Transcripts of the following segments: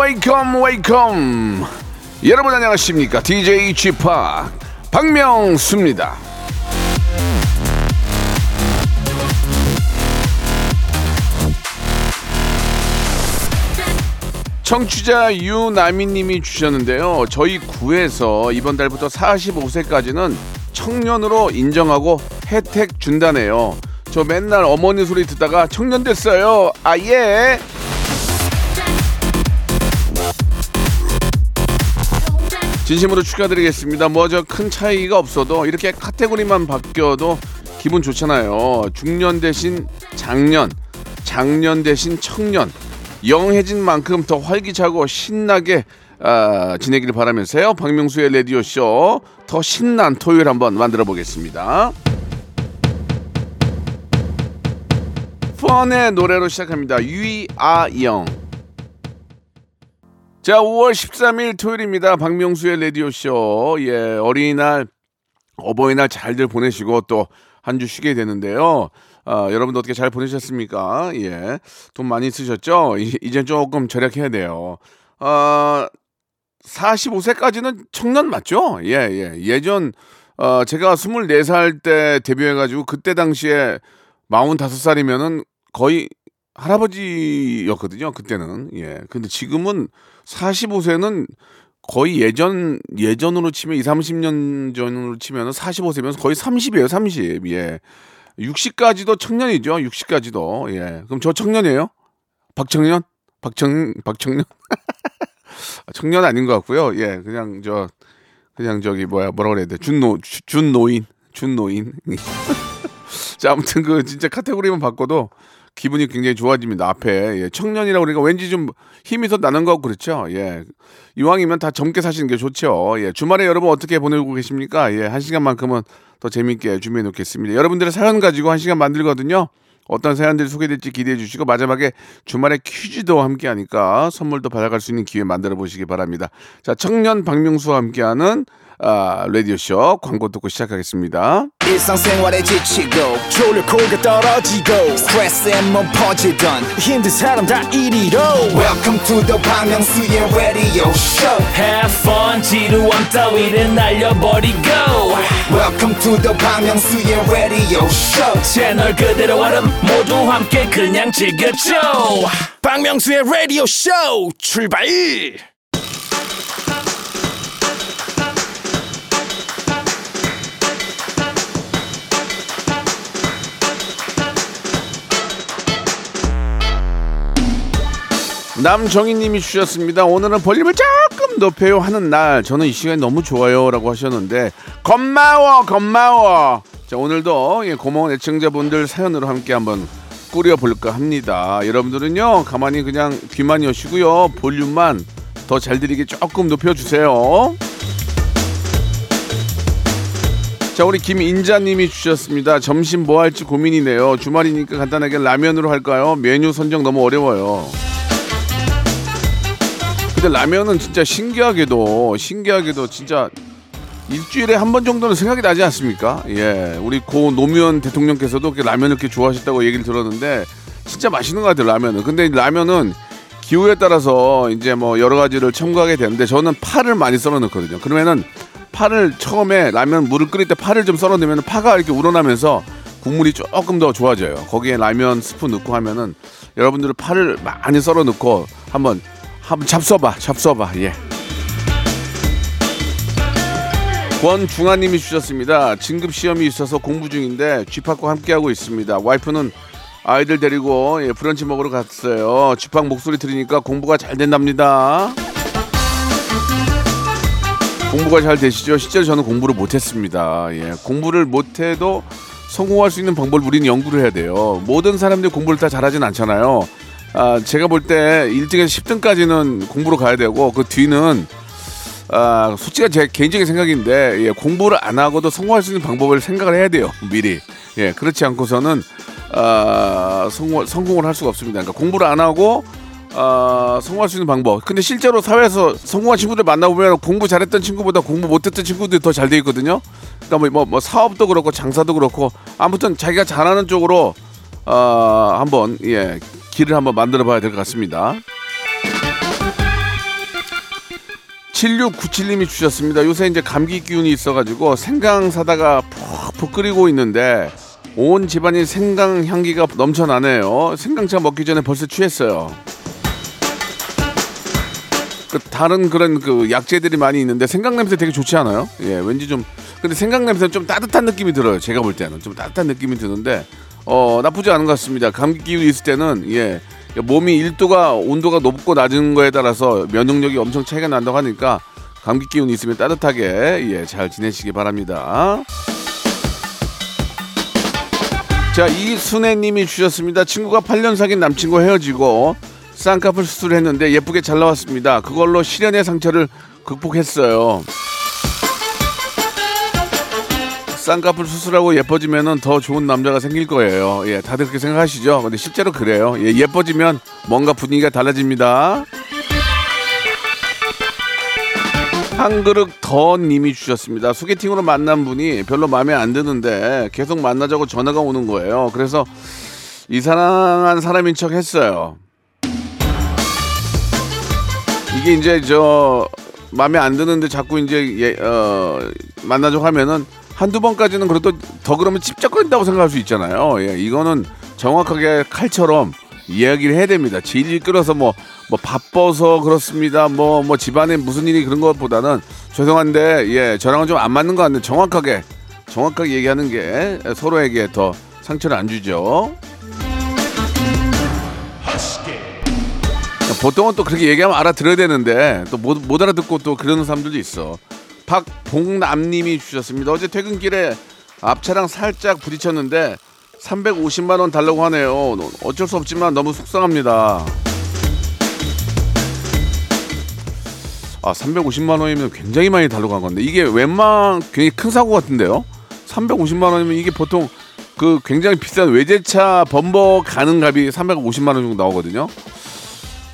Welcome, welcome. 여러분 안녕하십니까? DJ p 박명수입니다. 청취자 유나미님이 주셨는데요. 저희 구에서 이번 달부터 45세까지는 청년으로 인정하고 혜택 준다네요. 저 맨날 어머니 소리 듣다가 청년 됐어요. 아 예. 진심으로 축하드리겠습니다. 뭐 저 큰 차이가 없어도 이렇게 카테고리만 바뀌어도 기분 좋잖아요. 중년 대신 장년, 장년 대신 청년. 영해진 만큼 더 활기차고 신나게 아, 지내기를 바라면서요. 박명수의 라디오 쇼 더 신난 토요일 한번 만들어 보겠습니다. 펀의 노래로 시작합니다. 유이아영. 자, 5월 13일 토요일입니다. 박명수의 라디오 쇼. 예, 어린이날, 어버이날 잘들 보내시고 또 한 주 쉬게 되는데요. 아, 여러분도 어떻게 잘 보내셨습니까? 예. 돈 많이 쓰셨죠? 이- 이제 조금 절약해야 돼요. 아, 45세까지는 청년 맞죠? 예, 예. 예전, 어, 제가 24살 때 데뷔해가지고 그때 당시에 45살이면은 거의 할아버지였거든요. 그때는. 예. 근데 지금은 45세는 거의 예전, 예전으로 치면 2, 30년 전으로 치면은 45세면 거의 30이에요. 30. 예. 60까지도 청년이죠. 60까지도. 예. 그럼 저 청년이에요? 박청년? 박청, 박청년? 아, 청년 아닌 것 같고요. 예. 그냥 저, 그냥 저기 뭐야, 뭐라 그래야 돼. 준노, 주- 준노인. 준노인. 자, 아무튼 그 진짜 카테고리만 바꿔도 기분이 굉장히 좋아집니다. 앞에. 예. 청년이라고 그러니까 왠지 좀 힘이 더 나는 것 같고 그렇죠. 예. 이왕이면 다 젊게 사시는 게 좋죠. 예. 주말에 여러분 어떻게 보내고 계십니까? 예. 한 시간만큼은 더 재밌게 준비해 놓겠습니다. 여러분들의 사연 가지고 한 시간 만들거든요. 어떤 사연들이 소개될지 기대해 주시고 마지막에 주말에 퀴즈도 함께 하니까 선물도 받아갈 수 있는 기회 만들어 보시기 바랍니다. 자, 청년 박명수와 함께하는 아, 라디오쇼 광고 듣고 시작하겠습니다. 일상생활에 지치고, 졸려 코가 떨어지고, 스트레스에 몸 퍼지던, 힘든 사람 다 이리로. welcome to the Bang Myung-soo's radio show Have fun, 지루함 따위를 날려버리고. welcome to the Bang Myung-soo's radio show 채널 그대로 얼음 모두 함께 그냥 즐겨줘. 박명수의 라디오 쇼 출발 남정희님이 주셨습니다. 오늘은 볼륨을 조금 높여요 하는 날. 저는 이 시간이 너무 좋아요라고 하셨는데 고마워 고마워. 자 오늘도 예, 고마운 애청자분들 사연으로 함께 한번 꾸려볼까 합니다. 여러분들은요 가만히 그냥 귀만 여시고요 볼륨만 더 잘 들리게 조금 높여주세요. 자 우리 김인자님이 주셨습니다. 점심 뭐 할지 고민이네요. 주말이니까 간단하게 라면으로 할까요? 메뉴 선정 너무 어려워요. 근데 라면은 진짜 신기하게도 신기하게도 진짜 일주일에 한 번 정도는 생각이 나지 않습니까? 예, 우리 고 노무현 대통령께서도 라면을 이렇게 좋아하셨다고 얘기를 들었는데 진짜 맛있는 것 같아요 라면은. 근데 이 라면은 기후에 따라서 이제 뭐 여러 가지를 첨가하게 되는데 저는 파를 많이 썰어 넣거든요. 그러면은 파를 처음에 라면 물을 끓일 때 파를 좀 썰어 넣으면 파가 이렇게 우러나면서 국물이 조금 더 좋아져요. 거기에 라면 스프 넣고 하면은 여러분들 파를 많이 썰어 넣고 한번 한번 잡숴봐, 잡숴봐, 예. 권중아님이 주셨습니다. 진급 시험이 있어서 공부 중인데 쥐팍과 함께하고 있습니다. 와이프는 아이들 데리고 예, 브런치 먹으러 갔어요. 쥐팍 목소리 들으니까 공부가 잘 된답니다. 공부가 잘 되시죠? 실제로 저는 공부를 못했습니다. 예, 공부를 못해도 성공할 수 있는 방법을 우리는 연구를 해야 돼요. 모든 사람들이 공부를 다 잘하진 않잖아요. 아, 제가 볼 때 1등에서 10등까지는 공부로 가야 되고 그 뒤는 아, 솔직히 제 개인적인 생각인데 예, 공부를 안 하고도 성공할 수 있는 방법을 생각을 해야 돼요. 미리. 예, 그렇지 않고서는 아, 성공, 성공을 할 수가 없습니다. 그러니까 공부를 안 하고 아, 성공할 수 있는 방법. 근데 실제로 사회에서 성공한 친구들 만나보면 공부 잘했던 친구보다 공부 못했던 친구들이 더 잘 돼 있거든요. 그러니까 뭐, 뭐, 뭐 사업도 그렇고 장사도 그렇고 아무튼 자기가 잘하는 쪽으로 어, 한번 예 길을 한번 만들어 봐야 될 것 같습니다. 7697님이 주셨습니다. 요새 이제 감기 기운이 있어가지고 생강 사다가 푹푹 끓이고 있는데 온 집안이 생강 향기가 넘쳐나네요. 생강차 먹기 전에 벌써 취했어요. 그 다른 그런 그 약재들이 많이 있는데 생강 냄새 되게 좋지 않아요? 예, 왠지 좀 근데 생강 냄새는 좀 따뜻한 느낌이 들어요. 제가 볼 때는 좀 따뜻한 느낌이 드는데 어 나쁘지 않은 것 같습니다. 감기 기운이 있을 때는 예 몸이 1도가 온도가 높고 낮은 거에 따라서 면역력이 엄청 차이가 난다고 하니까 감기 기운이 있으면 따뜻하게 예 잘 지내시기 바랍니다. 자 이순애님이 주셨습니다. 친구가 8년 사귄 남친과 헤어지고 쌍꺼풀 수술을 했는데 예쁘게 잘 나왔습니다. 그걸로 실연의 상처를 극복했어요. 쌍꺼풀 수술하고 예뻐지면은 더 좋은 남자가 생길 거예요. 예, 다들 그렇게 생각하시죠? 근데 실제로 그래요. 예, 예뻐지면 뭔가 분위기가 달라집니다. 한 그릇 더 님이 주셨습니다. 소개팅으로 만난 분이 별로 마음에 안 드는데 계속 만나자고 전화가 오는 거예요. 그래서 이상한 사람인 척 했어요. 이게 이제 저 마음에 안 드는데 자꾸 이제 예, 어, 만나자고 하면은 한두 번까지는 그래도 더 그러면 찝쩍거린다고 생각할 수 있잖아요. 예, 이거는 정확하게 칼처럼 이야기를 해야 됩니다. 질질 끌어서 뭐, 뭐 바빠서 그렇습니다. 뭐, 뭐 집안에 무슨 일이 그런 것보다는 죄송한데, 예, 저랑은 좀 안 맞는 것 같은데 정확하게, 정확하게 얘기하는 게 서로에게 더 상처를 안 주죠. 보통은 또 그렇게 얘기하면 알아들어야 되는데 또못못 알아듣고 또 그러는 사람들도 있어. 박봉남님이 주셨습니다. 어제 퇴근길에 앞차랑 살짝 부딪혔는데 350만 원 달라고 하네요. 어쩔 수 없지만 너무 속상합니다. 아 350만 원이면 굉장히 많이 달라고 한 건데 이게 웬만 굉장히 큰 사고 같은데요. 350만 원이면 이게 보통 그 굉장히 비싼 외제차 범버 가는 값이 350만 원 정도 나오거든요.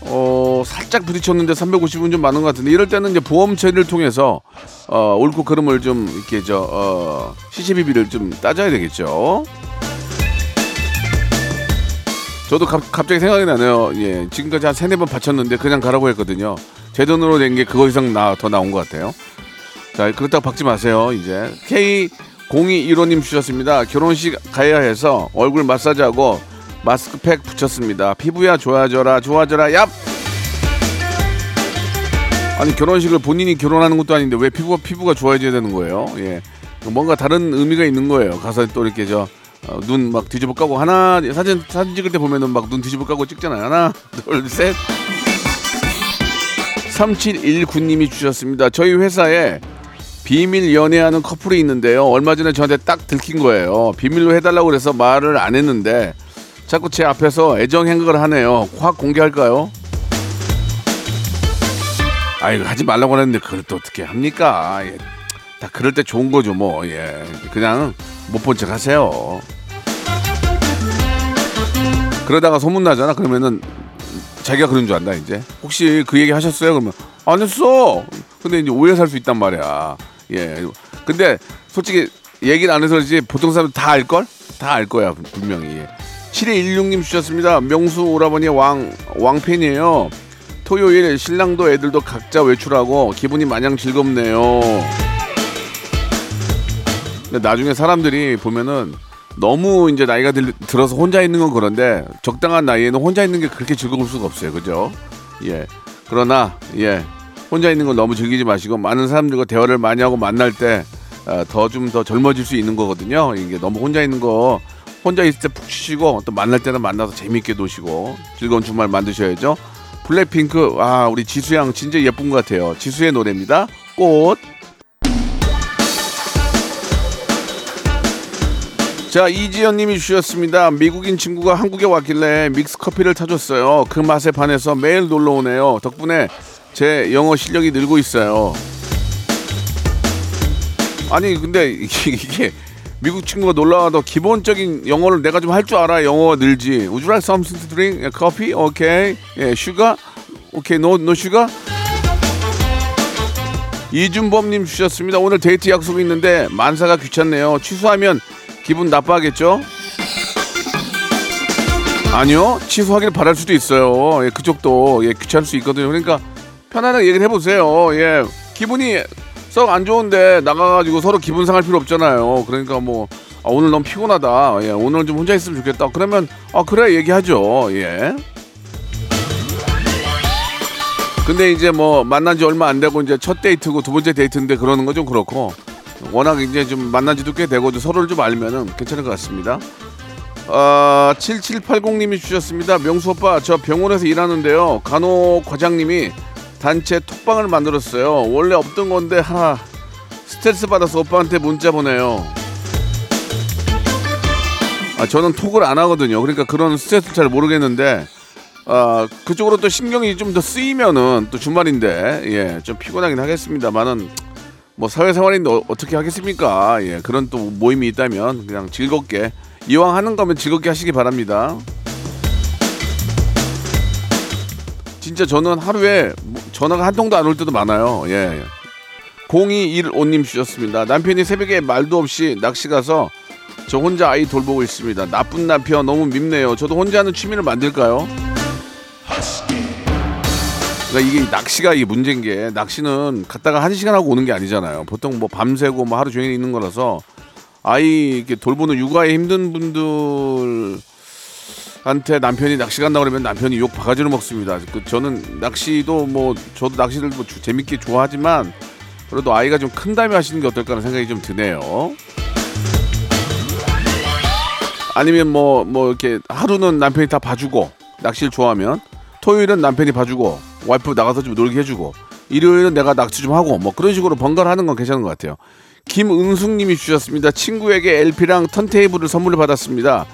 어, 살짝 부딪혔는데 350은 좀 많은 것 같은데 이럴 때는 이제 보험 처리를 통해서 어, 옳고 그름을 좀 이렇게 저 어, CCBB를 좀 따져야 되겠죠. 저도 갑, 갑자기 생각이 나네요. 예, 지금까지 한 세네 번 바쳤는데 그냥 가라고 했거든요. 제 돈으로 된 게 그거 이상 나, 더 나온 것 같아요. 자, 그렇다고 박지 마세요. 이제 K 0215님 주셨습니다. 결혼식 가야 해서 얼굴 마사지하고 마스크팩 붙였습니다. 피부야 좋아져라 좋아져라 얍. 아니 결혼식을 본인이 결혼하는 것도 아닌데 왜 피부가 피부가 좋아져야 되는 거예요? 예, 뭔가 다른 의미가 있는 거예요. 가서 또 이렇게 저 눈 막 뒤집어 까고 하나 사진 사진 찍을 때 보면은 막 눈 뒤집어 까고 찍잖아요. 하나 둘 셋. 3719님이 주셨습니다. 저희 회사에 비밀 연애하는 커플이 있는데요. 얼마 전에 저한테 딱 들킨 거예요. 비밀로 해달라고 그래서 말을 안 했는데 자꾸 제 앞에서 애정 행각을 하네요. 확 공개할까요? 아이고 하지 말라고 하는데 그걸 또 어떻게 합니까? 예. 다 그럴 때 좋은 거죠 뭐. 예. 그냥 못 본 척 하세요. 그러다가 소문 나잖아. 그러면은 자기가 그런 줄 안다 이제. 혹시 그 얘기 하셨어요? 그러면 안 했어. 근데 이제 오해 살 수 있단 말이야. 예. 근데 솔직히 얘기를 안 해서 그렇지 보통 사람 다 알 걸? 다 알 거야 분명히. 예. 7216님 주셨습니다. 명수 오라버니 왕 왕팬이에요. 토요일 신랑도 애들도 각자 외출하고 기분이 마냥 즐겁네요. 근데 나중에 사람들이 보면은 너무 이제 나이가 들, 들어서 혼자 있는 건 그런데 적당한 나이에는 혼자 있는 게 그렇게 즐거울 수가 없어요. 그죠? 예. 그러나 예. 혼자 있는 걸 너무 즐기지 마시고 많은 사람들과 대화를 많이 하고 만날 때 더좀더 젊어질 수 있는 거거든요. 이게 너무 혼자 있는 거 혼자 있을 때 푹 쉬시고 또 만날 때는 만나서 재밌게 노시고 즐거운 주말 만드셔야죠. 블랙핑크 아 우리 지수양 진짜 예쁜 것 같아요. 지수의 노래입니다. 꽃. 자 이지연님이 주셨습니다. 미국인 친구가 한국에 왔길래 믹스 커피를 타줬어요. 그 맛에 반해서 매일 놀러 오네요. 덕분에 제 영어 실력이 늘고 있어요. 아니 근데 이게, 이게 미국 친구가 놀러 와도 기본적인 영어를 내가 좀 할 줄 알아 영어가 늘지. Would you like something to drink? 예, coffee? Okay. 예, sugar? Okay. No, no sugar? 이준범님 주셨습니다. 오늘 데이트 약속이 있는데 만사가 귀찮네요. 취소하면 기분 나빠하겠죠? 아니요. 취소하길 바랄 수도 있어요. 예, 그쪽도 예, 귀찮을 수 있거든요. 그러니까 편안하게 얘기를 해보세요. 예, 기분이 썩 안 좋은데 나가가지고 서로 기분 상할 필요 없잖아요. 그러니까 뭐 아, 오늘 너무 피곤하다. 예, 오늘 좀 혼자 있으면 좋겠다. 그러면 아 그래 얘기하죠. 예. 근데 이제 뭐 만난 지 얼마 안 되고 이제 첫 데이트고 두 번째 데이트인데 그러는 건좀 그렇고 워낙 이제 좀 만난 지도 꽤 되고 좀 서로를 좀 알면은 괜찮을 것 같습니다. 아, 7780님이 주셨습니다. 명수 오빠, 저 병원에서 일하는데요. 간호 과장님이 단체 톡방을 만들었어요. 원래 없던 건데, 하, 스트레스 받아서 오빠한테 문자 보내요. 아, 저는 톡을 안 하거든요. 그러니까 그런 스트레스 잘 모르겠는데, 아, 그쪽으로 또 신경이 좀 더 쓰이면은 또 주말인데, 예, 좀 피곤하긴 하겠습니다만은, 뭐 사회생활인데 어, 어떻게 하겠습니까? 예, 그런 또 모임이 있다면 그냥 즐겁게 이왕 하는 거면 즐겁게 하시기 바랍니다. 진짜 저는 하루에 뭐 전화가 한 통도 안 올 때도 많아요. 예. 0215님 주셨습니다. 남편이 새벽에 말도 없이 낚시 가서 저 혼자 아이 돌보고 있습니다. 나쁜 남편 너무 밉네요. 저도 혼자 하는 취미를 만들까요? 그러니까 이게 낚시가 이게 문제인 게 낚시는 갔다가 한 시간 하고 오는 게 아니잖아요. 보통 뭐 밤새고 뭐 하루 종일 있는 거라서 아이 이렇게 돌보는 육아에 힘든 분들 한테 남편이 낚시 간다 그러면 남편이 욕 바가지로 먹습니다. 그 저는 낚시도 뭐 저도 낚시를 뭐 주- 재밌게 좋아하지만 그래도 아이가 좀 큰 다음에 하시는 게 어떨까 하는 생각이 좀 드네요. 아니면 뭐뭐 이렇게 하루는 남편이 다 봐주고 낚시를 좋아하면 토요일은 남편이 봐주고 와이프 나가서 좀 놀게 해주고 일요일은 내가 낚시 좀 하고 뭐 그런 식으로 번갈아 하는 건 괜찮은 것 같아요. 김은숙님이 주셨습니다. 친구에게 LP랑 턴테이블을 선물을 받았습니다.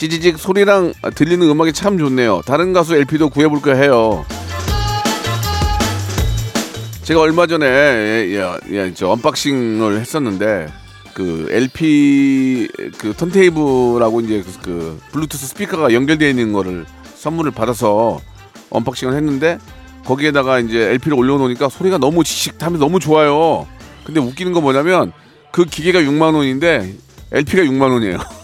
찌지직 소리랑 들리는 음악이 참 좋네요. 다른 가수 LP도 구해볼까 해요. 제가 얼마 전에 예, 예, 예, 저 unboxing을 했었는데 그 LP 그 턴테이블하고 이제 그, 그 블루투스 스피커가 연결되어 있는 거를 선물을 받아서 unboxing을 했는데 거기에다가 이제 LP를 올려놓으니까 소리가 너무 지직하면서 너무 좋아요. 근데 웃기는 건 뭐냐면 그 기계가 6만 원인데 LP가 6만 원이에요.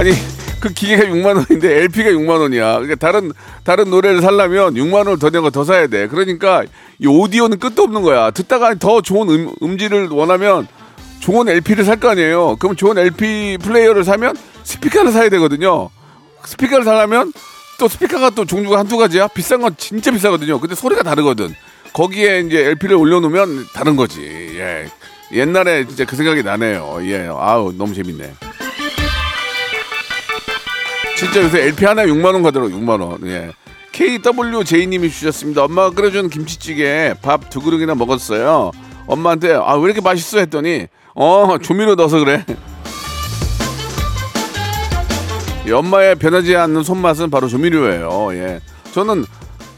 아니 그 기계가 6만 원인데 LP가 6만 원이야. 그러니까 다른 다른 노래를 살려면 6만 원을 더 내고 더 사야 돼. 그러니까 이 오디오는 끝도 없는 거야. 듣다가 더 좋은 음, 음질을 원하면 좋은 LP를 살 거 아니에요. 그럼 좋은 LP 플레이어를 사면 스피커를 사야 되거든요. 스피커를 사려면 또 스피커가 또 종류가 한두 가지야. 비싼 건 진짜 비싸거든요. 근데 소리가 다르거든. 거기에 이제 LP를 올려놓으면 다른 거지. 예. 옛날에 진짜 그 생각이 나네요. 예. 아우, 너무 재밌네. 진짜 요새 LP 하나에 6만 원 가더라고 6만 원. 예. KWJ님이 주셨습니다. 엄마가 끓여준 김치찌개 밥 두 그릇이나 먹었어요. 엄마한테 아 왜 이렇게 맛있어 했더니 어 조미료 넣어서 그래. 이 엄마의 변하지 않는 손맛은 바로 조미료예요. 예. 저는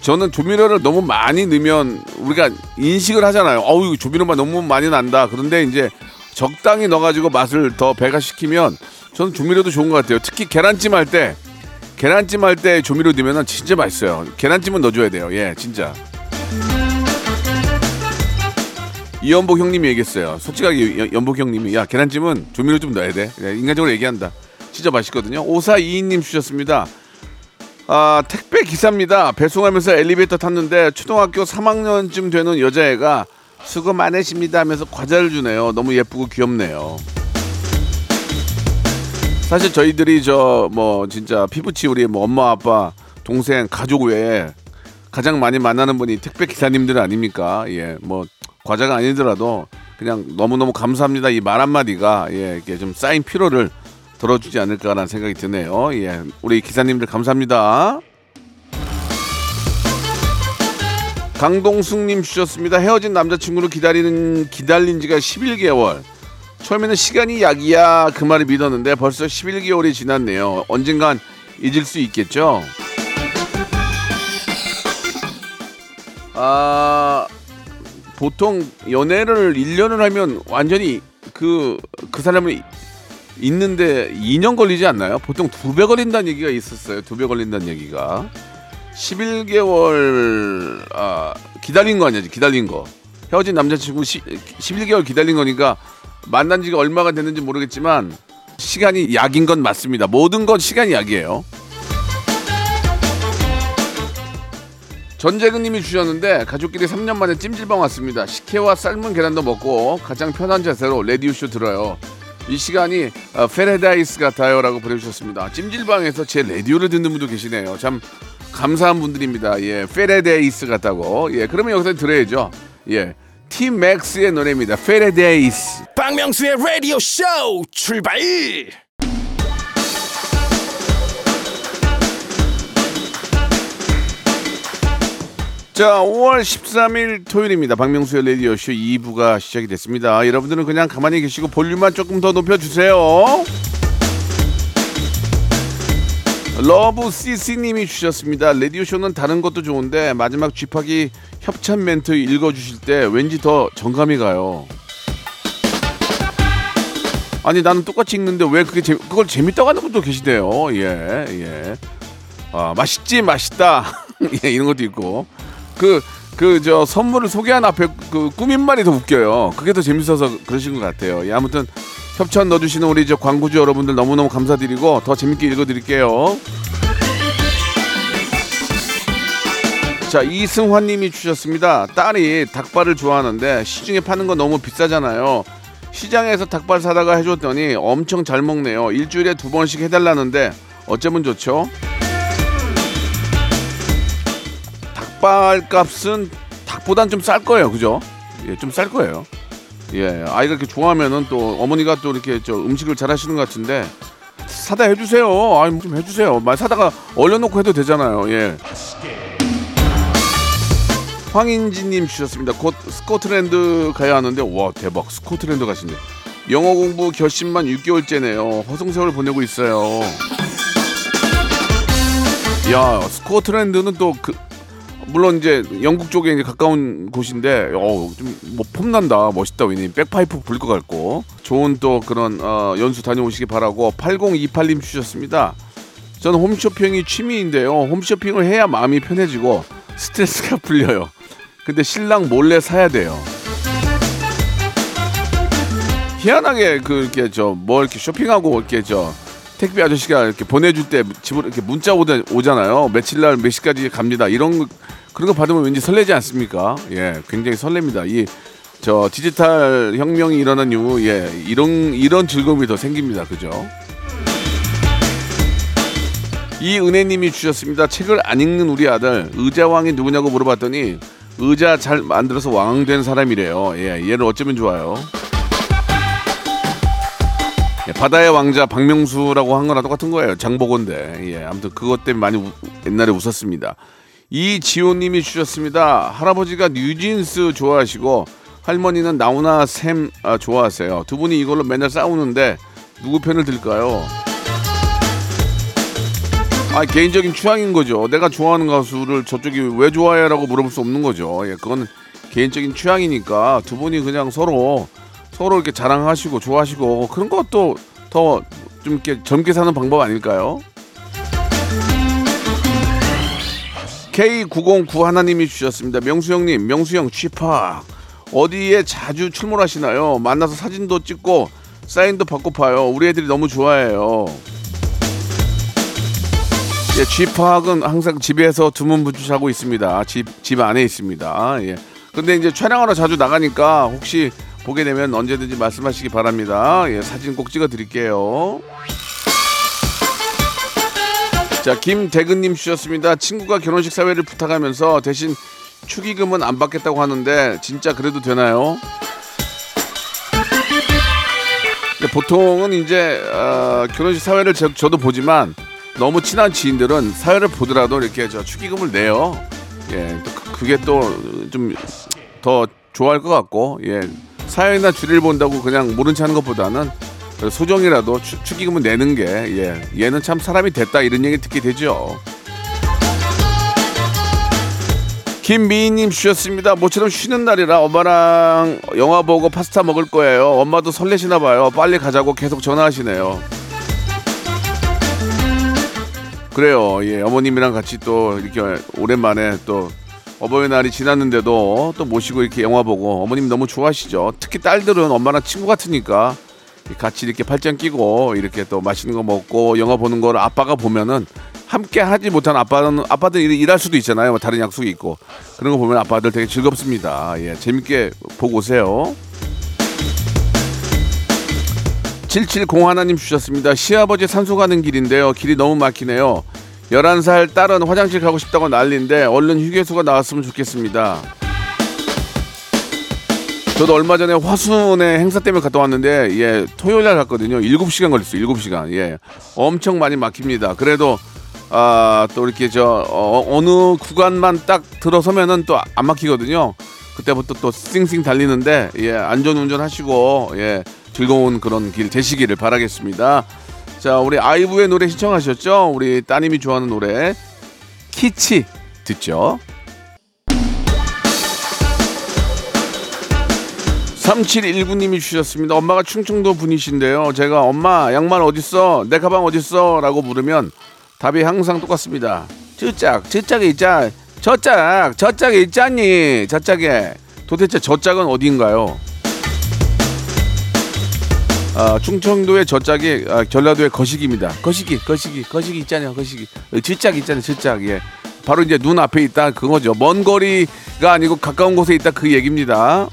저는 조미료를 너무 많이 넣으면 우리가 인식을 하잖아요. 어우 조미료만 너무 많이 난다. 그런데 이제 적당히 넣어가지고 맛을 더 배가시키면 저는 조미료도 좋은 것 같아요. 특히 계란찜 할 때 계란찜 할 때 조미료 넣으면 진짜 맛있어요. 계란찜은 넣어줘야 돼요. 예, 진짜. 이연복 형님이 얘기했어요. 솔직하게 연- 연복 형님이 야 계란찜은 조미료 좀 넣어야 돼. 예, 인간적으로 얘기한다. 진짜 맛있거든요. 5422님 주셨습니다. 아 택배 기사입니다. 배송하면서 엘리베이터 탔는데 초등학교 3학년쯤 되는 여자애가 수고 많으십니다 하면서 과자를 주네요. 너무 예쁘고 귀엽네요. 사실 저희들이 저 뭐 진짜 피부치 우리 뭐 엄마 아빠 동생 가족 외에 가장 많이 만나는 분이 택배 기사님들 아닙니까? 예, 뭐 과자가 아니더라도 그냥 너무 너무 감사합니다 이 말 한마디가 예 이렇게 좀 쌓인 피로를 덜어주지 않을까라는 생각이 드네요. 예, 우리 기사님들 감사합니다. 강동숙님 주셨습니다. 헤어진 남자친구를 기다리는 기다린 지가 11개월. 처음에는 시간이 약이야 그 말을 믿었는데 벌써 11개월이 지났네요. 언젠간 잊을 수 있겠죠. 아 보통 연애를 1년을 하면 완전히 그, 그 사람을 있는데 2년 걸리지 않나요? 보통 두 배 걸린다는 얘기가 있었어요. 두 배 걸린다는 얘기가. 11개월, 아, 기다린 거 아니야, 기다린 거. 헤어진 남자친구 10, 11개월 기다린 거니까 만난 지가 얼마가 됐는지 모르겠지만 시간이 약인 건 맞습니다. 모든 건 시간이 약이에요. 전재근님이 주셨는데 가족끼리 3년 만에 찜질방 왔습니다. 식혜와 삶은 계란도 먹고 가장 편한 자세로 레디오쇼 들어요. 이 시간이 어, 페레다이스 같아요라고 보내주셨습니다. 찜질방에서 제 라디오를 듣는 분도 계시네요. 참 감사한 분들입니다. 예, 페레데이스 같다고. 예, 그러면 여기서 들어야죠. 예, 티맥스의 노래입니다. 페레데이스. 박명수의 라디오 쇼 출발 자, 5월 13일 토요일입니다. 박명수의 라디오 쇼 2부가 시작이 됐습니다. 여러분들은 그냥 가만히 계시고 볼륨만 조금 더 높여주세요. 러브 CC님이 주셨습니다. 라디오쇼는 다른 것도 좋은데 마지막 쥐파기 협찬 멘트 읽어주실 때 왠지 더 정감이 가요. 아니 나는 똑같이 읽는데 왜 그게 재, 그걸 재밌다고 하는 분도 계시대요. 예, 예. 아 맛있지 맛있다. 예, 이런 것도 있고 그 그 저 선물을 소개한 앞에 그 꾸민 말이 더 웃겨요. 그게 더 재밌어서 그러신 것 같아요. 예, 아무튼 협찬 넣어주시는 우리 저 광고주 여러분들 너무너무 감사드리고 더 재밌게 읽어드릴게요. 자 이승환님이 주셨습니다. 딸이 닭발을 좋아하는데 시중에 파는 거 너무 비싸잖아요. 시장에서 닭발 사다가 해줬더니 엄청 잘 먹네요. 일주일에 두 번씩 해달라는데 어쩌면 좋죠? 닭발 값은 닭보단 좀 쌀 거예요, 그죠? 예, 좀 쌀 거예요. 예, 아이가 이렇게 좋아하면은 또 어머니가 또 이렇게 저 음식을 잘 하시는 것 같은데 사다 해주세요. 아니 좀 해주세요. 말 사다가 얼려놓고 해도 되잖아요. 예. 황인지님 주셨습니다. 곧 스코틀랜드 가야 하는데 와 대박 스코틀랜드 가신대. 영어 공부 결심만 6개월째네요. 허송세월 보내고 있어요. 야 스코틀랜드는 또 그 물론 이제 영국 쪽에 이제 가까운 곳인데 어좀뭐 폼난다 멋있다 왜냐 백파이프 불 것 같고 좋은 또 그런 어, 연수 다녀오시기 바라고 8028님 주셨습니다. 저는 홈쇼핑이 취미인데요. 홈쇼핑을 해야 마음이 편해지고 스트레스가 풀려요. 근데 신랑 몰래 사야 돼요. 희한하게 그 이렇게 저 뭐 이렇게 쇼핑하고 이렇게 저 택배 아저씨가 이렇게 보내줄 때 집으로 이렇게 문자 오잖아요. 며칠 날 몇 시까지 갑니다. 이런 거, 그런 거 받으면 왠지 설레지 않습니까? 예, 굉장히 설렙니다. 이 저 디지털 혁명이 일어난 이후 예 이런 이런 즐거움이 더 생깁니다. 그죠? 이 은혜님이 주셨습니다. 책을 안 읽는 우리 아들 의자왕이 누구냐고 물어봤더니 의자 잘 만들어서 왕 된 사람이래요. 예, 얘를 어쩌면 좋아요. 예, 바다의 왕자 박명수라고 한 거나 똑같은 거예요. 장보건데. 예, 아무튼 그것 때문에 많이 우- 옛날에 웃었습니다. 이지호님이 주셨습니다. 할아버지가 뉴진스 좋아하시고 할머니는 나훈아 샘 아, 좋아하세요. 두 분이 이걸로 맨날 싸우는데 누구 편을 들까요? 아 개인적인 취향인 거죠. 내가 좋아하는 가수를 저쪽이 왜 좋아해라고 물어볼 수 없는 거죠. 예, 그건 개인적인 취향이니까 두 분이 그냥 서로 서로 이렇게 자랑하시고 좋아하시고 그런 것도 더 좀 이렇게 젊게 사는 방법 아닐까요? K909 하나님이 주셨습니다. 명수 형님, 명수 형 취팍 어디에 자주 출몰하시나요? 만나서 사진도 찍고 사인도 받고 파요. 우리 애들이 너무 좋아해요. 예, 쥐팍은 항상 집에서 두문부주 자고 있습니다. 집, 집 안에 있습니다. 예. 근데 이제 촬영하러 자주 나가니까 혹시 보게 되면 언제든지 말씀하시기 바랍니다. 예, 사진 꼭 찍어 드릴게요. 자, 김대근님 주셨습니다. 친구가 결혼식 사회를 부탁하면서 대신 축의금은 안 받겠다고 하는데 진짜 그래도 되나요? 보통은 이제 어, 결혼식 사회를 저, 저도 보지만 너무 친한 지인들은 사회를 보더라도 이렇게 저 축의금을 내요. 예, 또 그- 그게 또 좀 더 좋아할 것 같고, 예, 사회나 주례를 본다고 그냥 모른 체 하는 것보다는 소정이라도 축, 축의금을 내는 게, 예, 얘는 참 사람이 됐다 이런 얘기 듣게 되죠. 김미희님 주셨습니다. 모처럼 쉬는 날이라 엄마랑 영화 보고 파스타 먹을 거예요. 엄마도 설레시나 봐요. 빨리 가자고 계속 전화하시네요. 그래요. 예, 어머님이랑 같이 또 이렇게 오랜만에 또 어버이날이 지났는데도 또 모시고 이렇게 영화 보고 어머님 너무 좋아하시죠. 특히 딸들은 엄마랑 친구 같으니까 같이 이렇게 팔짱 끼고 이렇게 또 맛있는 거 먹고 영화 보는 걸 아빠가 보면은 함께 하지 못한 아빠는 아빠들 일- 일할 수도 있잖아요. 뭐 다른 약속이 있고 그런 거 보면 아빠들 되게 즐겁습니다. 예, 재밌게 보고 오세요. 770 하나님 주셨습니다. 시아버지 산소 가는 길인데요. 길이 너무 막히네요. 11살 딸은 화장실 가고 싶다고 난리인데 얼른 휴게소가 나왔으면 좋겠습니다. 저도 얼마 전에 화순에 행사 때문에 갔다 왔는데 예 토요일 날 갔거든요. 7시간 걸렸어요. 7시간. 예. 엄청 많이 막힙니다. 그래도 아 또 이렇게 저 어, 느 구간만 딱 들어서면은 또 안 막히거든요. 그때부터 또 싱싱 달리는데 예 안전 운전하시고 예 즐거운 그런 길 되시기를 바라겠습니다. 자 우리 아이브의 노래 시청하셨죠? 우리 따님이 좋아하는 노래 키치 듣죠. 3719님이 주셨습니다. 엄마가 충청도 분이신데요. 제가 엄마 양말 어딨어? 내 가방 어딨어? 라고 물으면 답이 항상 똑같습니다. 저짝, 저짝에 있자. 저짝, 저짝에 있잖니. 저짝에. 도대체 저짝은 어디인가요? 아, 충청도의 저짝이 아, 전라도의 거시기입니다. 거시기, 거시기, 거시기 있잖아요. 거시기. 어, 저짝 있잖아요. 저짝. 예. 바로 이제 눈 앞에 있다 그거죠. 먼 거리가 아니고 가까운 곳에 있다 그 얘기입니다.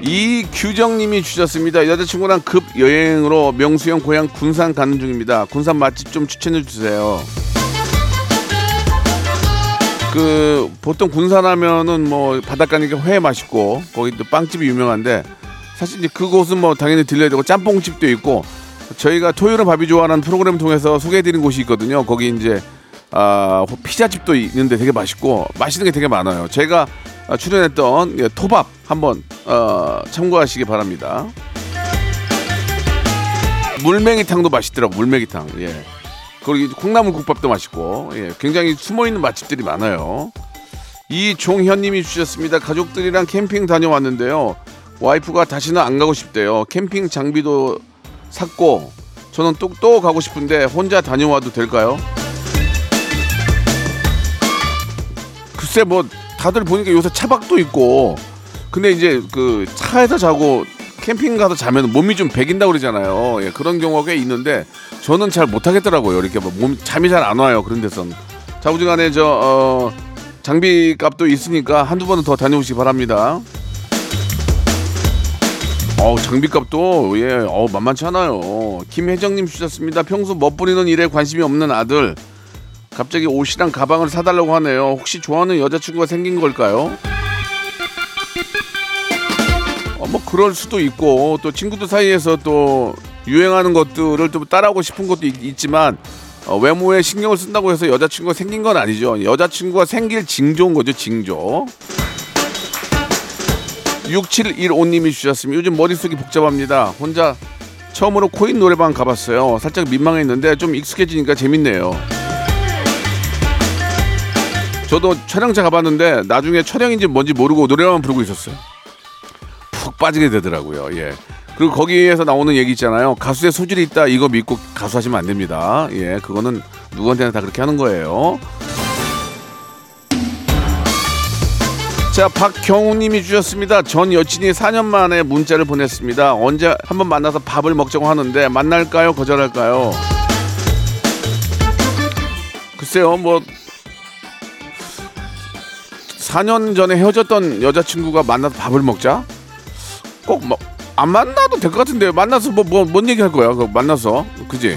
이규정님이 주셨습니다. 여자친구랑 급 여행으로 명수형 고향 군산 가는 중입니다. 군산 맛집 좀 추천해 주세요. 그 보통 군산 하면은 뭐 바닷가니까 회 맛있고 거기 또 빵집이 유명한데 사실 이제 그곳은 뭐 당연히 들려야 되고 짬뽕집도 있고 저희가 토요일은 밥이 좋아하는 프로그램을 통해서 소개해드린 곳이 있거든요. 거기 이제 아 피자집도 있는데 되게 맛있고 맛있는 게 되게 많아요. 제가 아, 출연했던 예, 토밥 한번 어, 참고하시기 바랍니다. 물맹이탕도 맛있더라고 물맹이탕. 예. 거기 콩나물국밥도 맛있고 예, 굉장히 숨어 있는 맛집들이 많아요. 이종현님이 주셨습니다. 가족들이랑 캠핑 다녀왔는데요. 와이프가 다시는 안 가고 싶대요. 캠핑 장비도 샀고 저는 또, 또 가고 싶은데 혼자 다녀와도 될까요? 글쎄 뭐 다들 보니까 요새 차박도 있고 근데 이제 그 차에서 자고 캠핑 가서 자면 몸이 좀 배긴다고 그러잖아요. 예, 그런 경우가 꽤 있는데 저는 잘 못하겠더라고요. 이렇게 뭐몸 잠이 잘 안 와요. 그런 데선 자부지간에 저 어, 장비 값도 있으니까 한두 번은 더 다녀오시기 바랍니다. 어우 장비값도 예, 어 만만치 않아요. 김혜정님 주셨습니다. 평소 멋부리는 일에 관심이 없는 아들 갑자기 옷이랑 가방을 사달라고 하네요. 혹시 좋아하는 여자친구가 생긴 걸까요? 어, 뭐 그럴 수도 있고 또 친구들 사이에서 또 유행하는 것들을 또 따라하고 싶은 것도 있, 지만 어, 외모에 신경을 쓴다고 해서 여자친구가 생긴 건 아니죠. 여자친구가 생길 징조인 거죠, 징조. 6715님이 주셨습니다. 요즘 머릿속이 복잡합니다. 혼자 처음으로 코인 노래방 가봤어요. 살짝 민망했는데 좀 익숙해지니까 재밌네요. 저도 촬영차 가봤는데 나중에 촬영인지 뭔지 모르고 노래만 부르고 있었어요. 푹 빠지게 되더라고요. 예. 그리고 거기에서 나오는 얘기 있잖아요. 가수의 소질이 있다 이거 믿고 가수하시면 안 됩니다. 예, 그거는 누구한테나 다 그렇게 하는 거예요. 자, 박경우님이 주셨습니다. 전 여친이 4년 만에 문자를 보냈습니다. 언제 한번 만나서 밥을 먹자고 하는데 만날까요? 거절할까요? 글쎄요, 뭐 4년 전에 헤어졌던 여자친구가 만나서 밥을 먹자? 꼭 뭐 안 만나도 될 것 같은데 만나서 뭐뭐뭔 얘기 할 거야? 그 만나서 그지?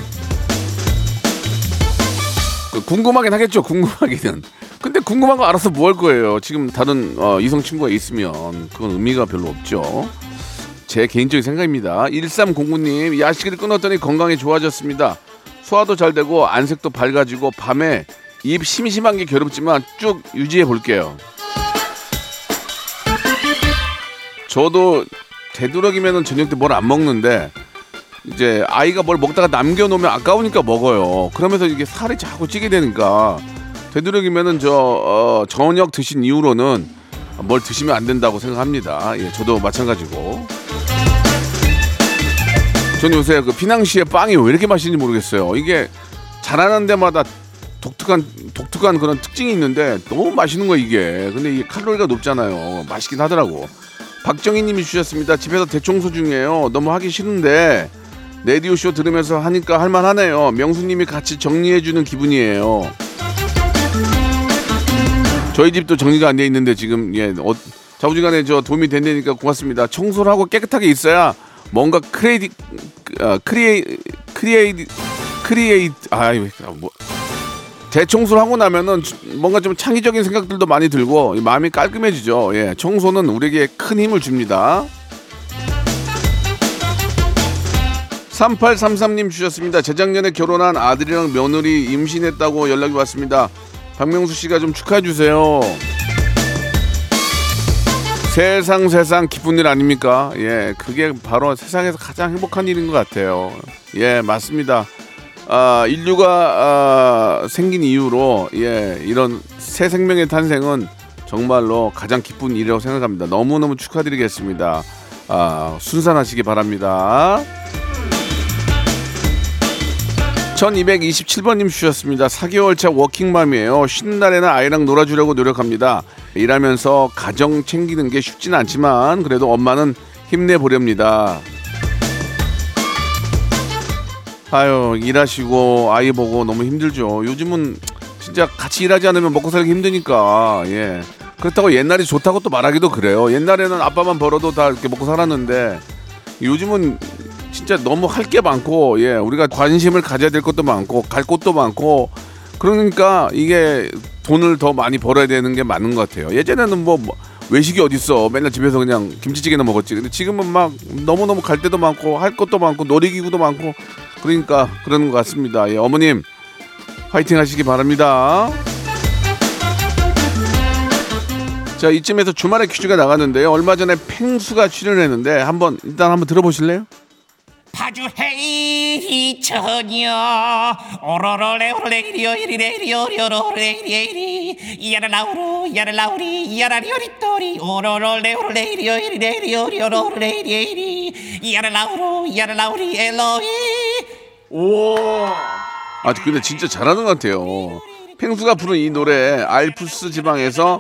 그 궁금하긴 하겠죠. 궁금하기는. 근데 궁금한 거 알아서 뭐 할 거예요. 지금 다른 어, 이성 친구가 있으면 그건 의미가 별로 없죠. 제 개인적인 생각입니다. 1309님 야식을 끊었더니 건강이 좋아졌습니다. 소화도 잘 되고 안색도 밝아지고 밤에 입 심심한 게 괴롭지만 쭉 유지해 볼게요. 저도 되도록이면은 저녁 때 뭘 안 먹는데 이제 아이가 뭘 먹다가 남겨놓으면 아까우니까 먹어요. 그러면서 이게 살이 자꾸 찌게 되니까 되도록이면은 저 어, 저녁 드신 이후로는 뭘 드시면 안 된다고 생각합니다. 예, 저도 마찬가지고. 전 요새 그 피낭시에 빵이 왜 이렇게 맛있는지 모르겠어요. 이게 잘하는 데마다 독특한 독특한 그런 특징이 있는데 너무 맛있는 거 이게. 근데 이게 칼로리가 높잖아요. 맛있긴 하더라고. 박정희님이 주셨습니다. 집에서 대청소 중이에요. 너무 하기 싫은데 레디오 쇼 들으면서 하니까 할만하네요. 명수님이 같이 정리해주는 기분이에요. 저희 집도 정리가 안 돼 있는데 지금 예 어, 자부지간에 저 도움이 된다니까 고맙습니다. 청소를 하고 깨끗하게 있어야 뭔가 아, creati creati creati 아유 뭐 대청소를 하고 나면은 뭔가 좀 창의적인 생각들도 많이 들고 마음이 깔끔해지죠. 예, 청소는 우리에게 큰 힘을 줍니다. 3833님 주셨습니다. 재작년에 결혼한 아들이랑 며느리 임신했다고 연락이 왔습니다. 박명수 씨가 좀 축하해 주세요. 세상 세상 기쁜 일 아닙니까? 예, 그게 바로 세상에서 가장 행복한 일인 것 같아요. 예, 맞습니다. 아, 인류가 아, 생긴 이후로 예, 이런 새 생명의 탄생은 정말로 가장 기쁜 일이라고 생각합니다. 너무너무 축하드리겠습니다. 아, 순산하시기 바랍니다. 1227번님 주셨습니다. 4개월차 워킹맘이에요. 쉬는 날에는 아이랑 놀아주려고 노력합니다. 일하면서 가정 챙기는 게 쉽진 않지만 그래도 엄마는 힘내보렵니다. 아유 일하시고 아이 보고 너무 힘들죠. 요즘은 진짜 같이 일하지 않으면 먹고 살기 힘드니까 예 그렇다고 옛날이 좋다고 또 말하기도 그래요. 옛날에는 아빠만 벌어도 다 이렇게 먹고 살았는데 요즘은 진짜 너무 할 게 많고 예 우리가 관심을 가져야 될 것도 많고 갈 곳도 많고 그러니까 이게 돈을 더 많이 벌어야 되는 게 맞는 것 같아요. 예전에는 뭐, 뭐 외식이 어딨어 맨날 집에서 그냥 김치찌개나 먹었지. 근데 지금은 막 너무 너무 갈 데도 많고 할 것도 많고 놀이기구도 많고 그러니까 그러는 것 같습니다. 예, 어머님 화이팅 하시기 바랍니다. 자 이쯤에서 주말에 퀴즈가 나갔는데요. 얼마 전에 팽수가 출연했는데 한번 일단 한번 들어보실래요? 파주 헤이 처녀 오로로레 오레리오 이리레리오 리오로레리에리 이야라라우루 이야라라우리 이야라리오리또리. 오로로레 오레리오 이리레리오 리오로레리에리. 이야라라우루 이야라라우리 엘로이. 아 근데 진짜 잘하는 것 같아요. 팽수가 부른 이 노래 알프스 지방에서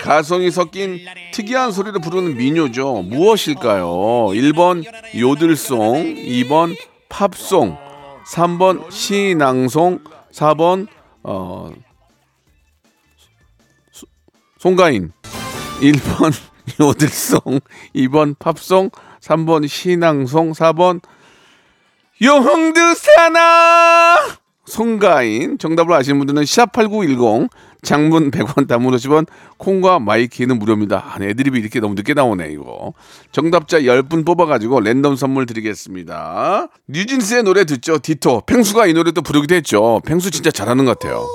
가성이 섞인 특이한 소리를 부르는 민요죠. 무엇일까요? 1번 요들송, 2번 팝송, 3번 시낭송, 4번 어 소- 송가인. 1번 요들송, 2번 팝송, 3번 시낭송, 4번 용두사나 송가인 정답을 아시는 분들은 샵8910 장문 100원 단문 50원 콩과 마이키는 무료입니다. 아, 애드립이 이렇게 너무 늦게 나오네 이거. 정답자 10분 뽑아가지고 랜덤 선물 드리겠습니다. 뉴진스의 노래 듣죠. Ditto. 펭수가 이 노래 또 부르기도 했죠. 펭수 진짜 잘하는 것 같아요.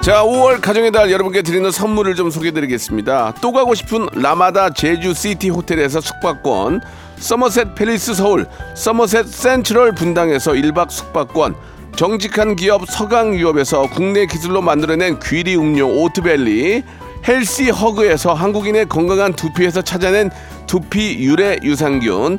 자, 5월 가정의 달 여러분께 드리는 선물을 좀 소개드리겠습니다. 또 가고 싶은 라마다 제주 시티 호텔에서 숙박권, 서머셋 팰리스 서울, 서머셋 센트럴 분당에서 1박 숙박권, 정직한 기업 서강유업에서 국내 기술로 만들어낸 귀리 음료 오트밸리, 헬시 허그에서 한국인의 건강한 두피에서 찾아낸 두피 유래 유산균,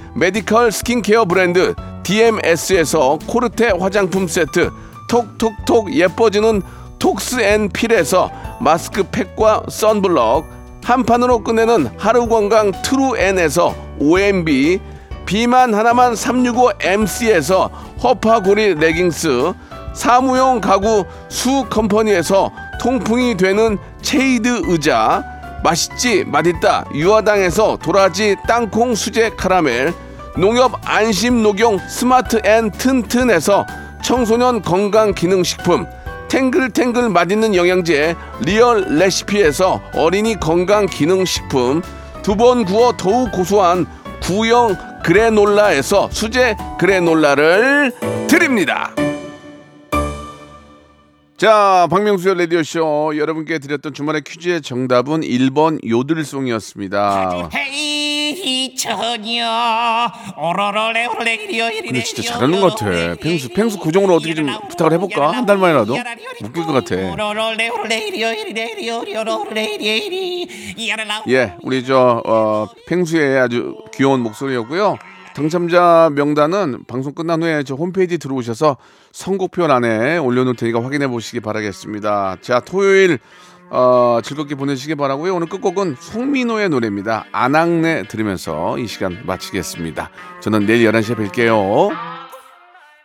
메디컬 스킨케어 브랜드 DMS에서 코르테 화장품 세트, 톡톡톡 예뻐지는 톡스앤필에서 마스크팩과 선블럭, 한 판으로 끝내는 하루 건강 트루엔에서 OMB 비만 하나만 365MC에서 허파고리 레깅스 사무용 가구 수 컴퍼니에서 통풍이 되는 체이드 의자 맛있지 맛있다 유화당에서 도라지 땅콩 수제 카라멜 농협 안심 녹용 스마트 앤 튼튼에서 청소년 건강 기능 식품 탱글탱글 맛있는 영양제 리얼 레시피에서 어린이 건강 기능 식품 두 번 구워 더욱 고소한 구형 그래놀라에서 수제 그래놀라를 드립니다. 자, 박명수의 라디오쇼 여러분께 드렸던 주말의 퀴즈의 정답은 1번 요들송이었습니다. 근데 진짜 잘하는 것 같아. 펭수, 펭수 고정으로 어떻게 좀 부탁을 해볼까? 한 달만이라도? 웃길 것 같아. 예, 우리 저 어, 펭수의 아주 귀여운 목소리였고요. 당첨자 명단은 방송 끝난 후에 저 홈페이지 들어오셔서 선곡표란에 올려놓을 테니까 확인해 보시기 바라겠습니다. 자, 토요일 어, 즐겁게 보내시기 바라고요. 오늘 끝곡은 송민호의 노래입니다. 안악내 들으면서 이 시간 마치겠습니다. 저는 내일 11시에 뵐게요.